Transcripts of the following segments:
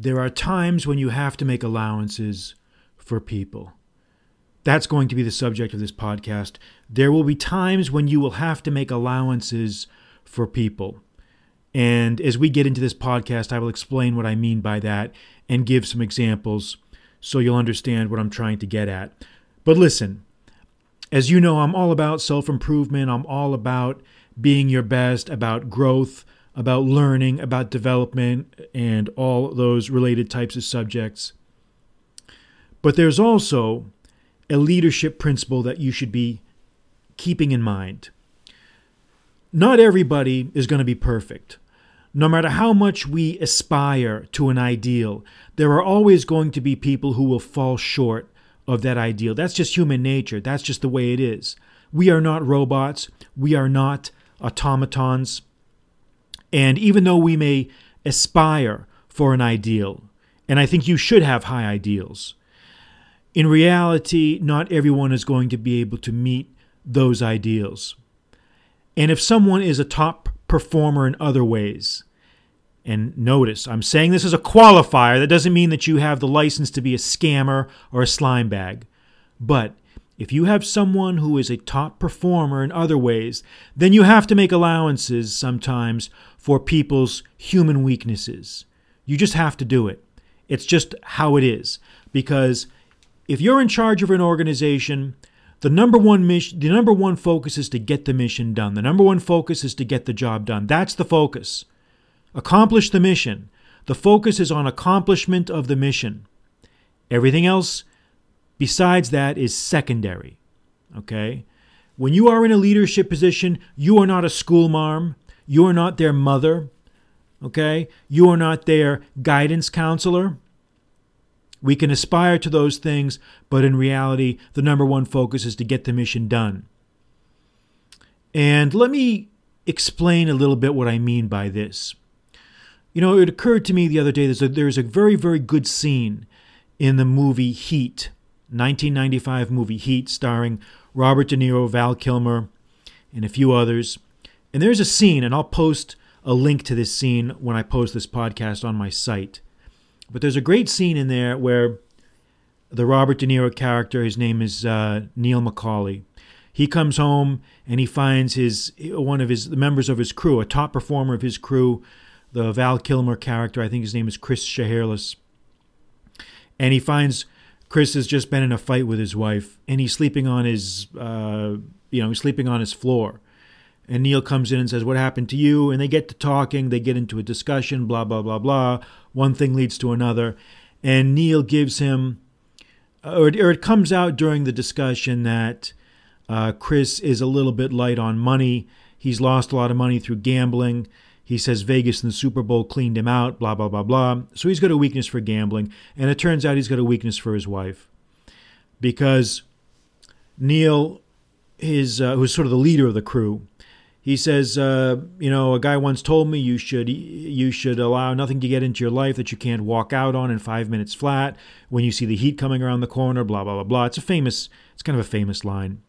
there are times when you have to make allowances for people. That's going to be the subject of this podcast. There will be times when you will have to make allowances for people. And as we get into this podcast, I will explain what I mean by that and give some examples so you'll understand what I'm trying to get at. But listen, as you know, I'm all about self improvement, I'm all about being your best, about growth, about learning, about development, and all those related types of subjects. But there's also a leadership principle that you should be keeping in mind. Not everybody is going to be perfect. No matter how much we aspire to an ideal, there are always going to be people who will fall short of that ideal. That's just human nature. That's just the way it is. We are not robots. We are not automatons. And even though we may aspire for an ideal, and I think you should have high ideals, in reality, not everyone is going to be able to meet those ideals. And if someone is a top performer in other ways, and notice, I'm saying this as a qualifier, that doesn't mean that you have the license to be a scammer or a slime bag. But if you have someone who is a top performer in other ways, then you have to make allowances sometimes for people's human weaknesses. You just have to do it. It's just how it is. Because if you're in charge of an organization, the number one mission, the number one focus is to get the mission done. The number one focus is to get the job done. That's the focus. Accomplish the mission. The focus is on accomplishment of the mission. Everything else besides that is secondary. Okay? When you are in a leadership position, you are not a school marm. You are not their mother. Okay? You are not their guidance counselor. We can aspire to those things, but in reality, the number one focus is to get the mission done. And let me explain a little bit what I mean by this. You know, it occurred to me the other day there's a, there's a very, very good scene in the movie Heat, 1995 movie Heat, starring Robert De Niro, Val Kilmer, and a few others. And there's a scene, and I'll post a link to this scene when I post this podcast on my site. But there's a great scene in there where the Robert De Niro character, his name is uh, Neil McCauley, he comes home and he finds his one of his the members of his crew, a top performer of his crew, the Val Kilmer character. I think his name is Chris Shiherlis, and he finds Chris has just been in a fight with his wife, and he's sleeping on his, uh, you know, he's sleeping on his floor. And Neil comes in and says, What happened to you? And they get to talking, they get into a discussion, blah, blah, blah, blah. One thing leads to another. And Neil gives him, or, or it comes out during the discussion that uh, Chris is a little bit light on money. He's lost a lot of money through gambling. He says Vegas and the Super Bowl cleaned him out, blah, blah, blah, blah. So he's got a weakness for gambling. And it turns out he's got a weakness for his wife. Because Neil, is, uh, who's sort of the leader of the crew, he says, uh, you know, a guy once told me you should you should allow nothing to get into your life that you can't walk out on in five minutes flat. When you see the heat coming around the corner, blah blah blah blah. It's a famous, it's kind of a famous line.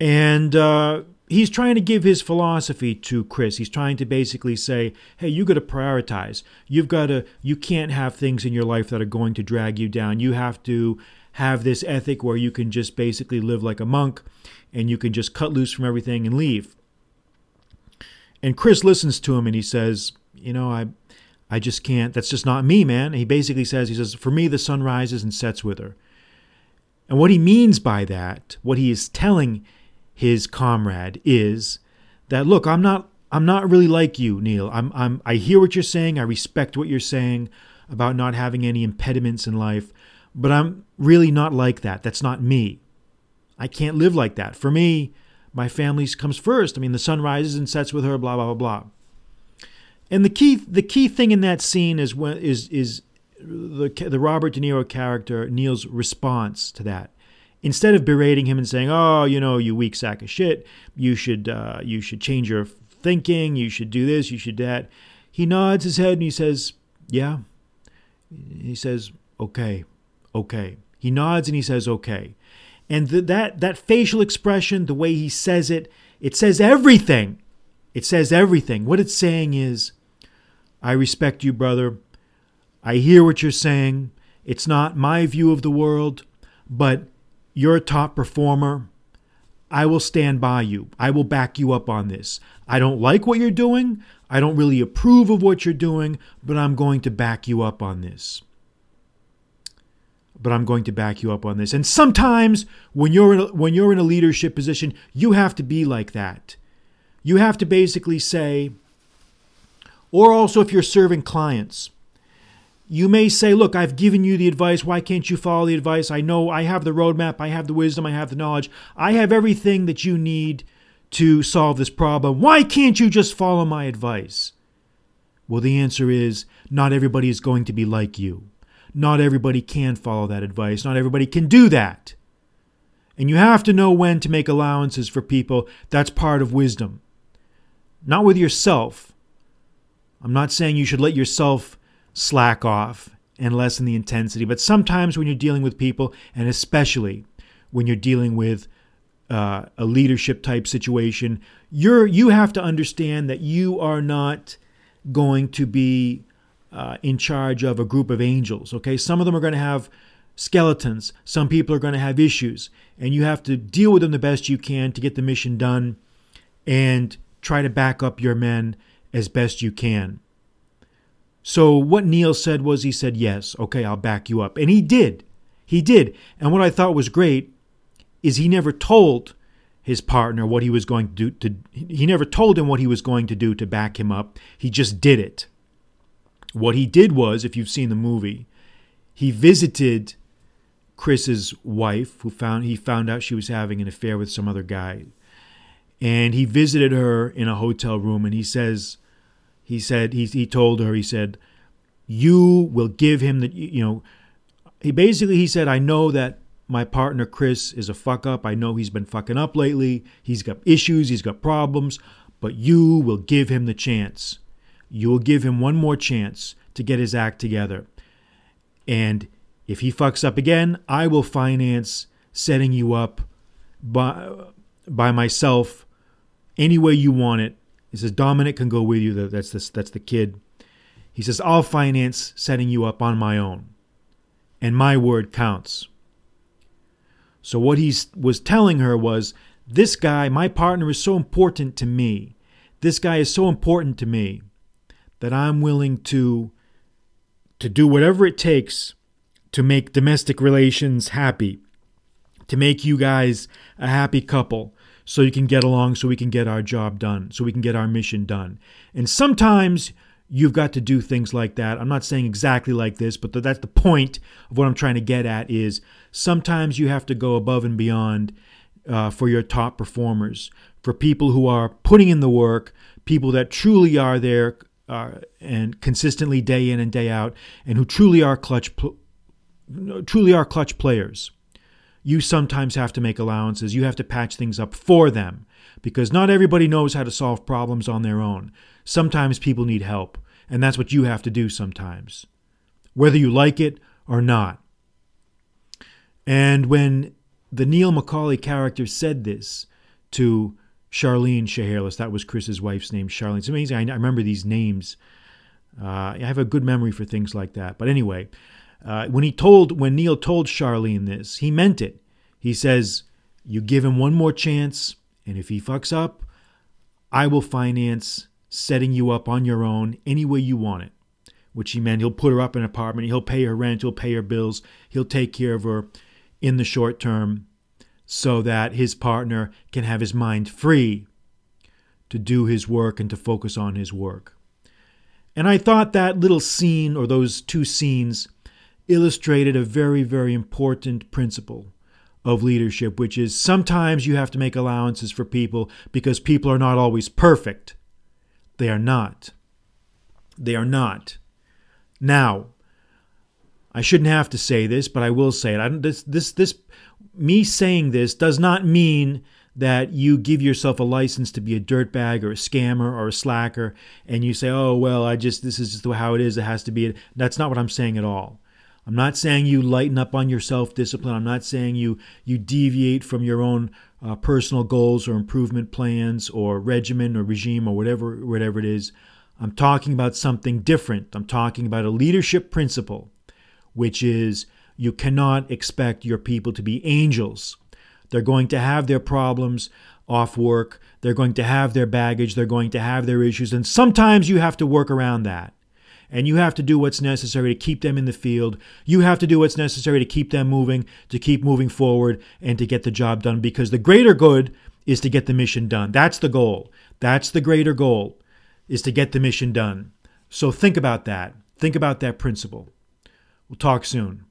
And uh, he's trying to give his philosophy to Chris. He's trying to basically say, hey, you got to prioritize. You've got to, you can't have things in your life that are going to drag you down. You have to have this ethic where you can just basically live like a monk and you can just cut loose from everything and leave. And Chris listens to him and he says, You know, I, I just can't. That's just not me, man. And he basically says, He says, For me, the sun rises and sets with her. And what he means by that, what he is telling his comrade is that, look, I'm not. I'm not really like you, Neil. I'm, I'm, I hear what you're saying. I respect what you're saying about not having any impediments in life, but I'm really not like that. That's not me. I can't live like that. For me, my family comes first. I mean, the sun rises and sets with her, blah blah blah blah. And the key the key thing in that scene is when is is the the Robert De Niro character Neil's response to that. Instead of berating him and saying, "Oh, you know, you weak sack of shit, you should uh, you should change your thinking, you should do this, you should that," he nods his head and he says, "Yeah." He says, "Okay, okay." He nods and he says, "Okay." And the, that, that facial expression, the way he says it, it says everything. It says everything. What it's saying is, I respect you, brother. I hear what you're saying. It's not my view of the world, but you're a top performer. I will stand by you. I will back you up on this. I don't like what you're doing. I don't really approve of what you're doing, but I'm going to back you up on this. But I'm going to back you up on this. And sometimes when you're in a, when you're in a leadership position, you have to be like that. You have to basically say or also if you're serving clients, you may say, Look, I've given you the advice. Why can't you follow the advice? I know I have the roadmap, I have the wisdom, I have the knowledge, I have everything that you need to solve this problem. Why can't you just follow my advice? Well, the answer is not everybody is going to be like you. Not everybody can follow that advice. Not everybody can do that. And you have to know when to make allowances for people. That's part of wisdom. Not with yourself. I'm not saying you should let yourself slack off and lessen the intensity. But sometimes when you're dealing with people, and especially when you're dealing with uh, a leadership type situation, you're you have to understand that you are not going to be uh, in charge of a group of angels. Okay, some of them are going to have skeletons. Some people are going to have issues, and you have to deal with them the best you can to get the mission done, and try to back up your men as best you can. So what Neil said was he said, Yes, okay, I'll back you up. And he did. He did. And what I thought was great is he never told his partner what he was going to do to he never told him what he was going to do to back him up. He just did it. What he did was, if you've seen the movie, he visited Chris's wife, who found he found out she was having an affair with some other guy. And he visited her in a hotel room and he says, he said he, he told her he said you will give him the you know he basically he said i know that my partner chris is a fuck up. I know he's been fucking up lately. He's got issues. He's got problems. But you will give him the chance. You will give him one more chance to get his act together. And if he fucks up again i will finance setting you up by by myself any way you want it he says Dominic can go with you. That's the, that's the kid. He says I'll finance setting you up on my own, and my word counts. So what he was telling her was, this guy, my partner, is so important to me. This guy is so important to me that I'm willing to to do whatever it takes to make domestic relations happy, to make you guys a happy couple, so you can get along, so we can get our job done, so we can get our mission done. And sometimes you've got to do things like that. I'm not saying exactly like this, but that's the point of what I'm trying to get at is sometimes you have to go above and beyond uh, for your top performers, for people who are putting in the work, people that truly are there uh, and consistently day in and day out, and who truly are clutch, pl- truly are clutch players you sometimes have to make allowances. You have to patch things up for them because not everybody knows how to solve problems on their own. Sometimes people need help, and that's what you have to do sometimes, whether you like it or not. And when the Neil McCauley character said this to Charlene Shiherlis, that was Chris's wife's name, Charlene. It's amazing. I, remember these names. Uh, I have a good memory for things like that. But anyway, uh, when he told, when Neil told Charlene this, he meant it. He says, "You give him one more chance, and if he fucks up, I will finance setting you up on your own any way you want it." Which he meant he'll put her up in an apartment, he'll pay her rent, he'll pay her bills, he'll take care of her in the short term, so that his partner can have his mind free to do his work and to focus on his work. And I thought that little scene, or those two scenes, illustrated a very, very important principle of leadership, which is sometimes you have to make allowances for people because people are not always perfect. They are not. They are not. Now, I shouldn't have to say this, but I will say it. I this, this, this, me saying this does not mean that you give yourself a license to be a dirtbag or a scammer or a slacker, and you say, "Oh well, I just this is just how it is. It has to be." That's not what I'm saying at all. I'm not saying you lighten up on your self discipline. I'm not saying you you deviate from your own uh, personal goals or improvement plans or regimen or regime or whatever whatever it is. I'm talking about something different. I'm talking about a leadership principle, which is you cannot expect your people to be angels. They're going to have their problems off work. They're going to have their baggage. They're going to have their issues. And sometimes you have to work around that. And you have to do what's necessary to keep them in the field. You have to do what's necessary to keep them moving, to keep moving forward, and to get the job done because the greater good is to get the mission done. That's the goal. That's the greater goal, is to get the mission done. So think about that. Think about that principle. We'll talk soon.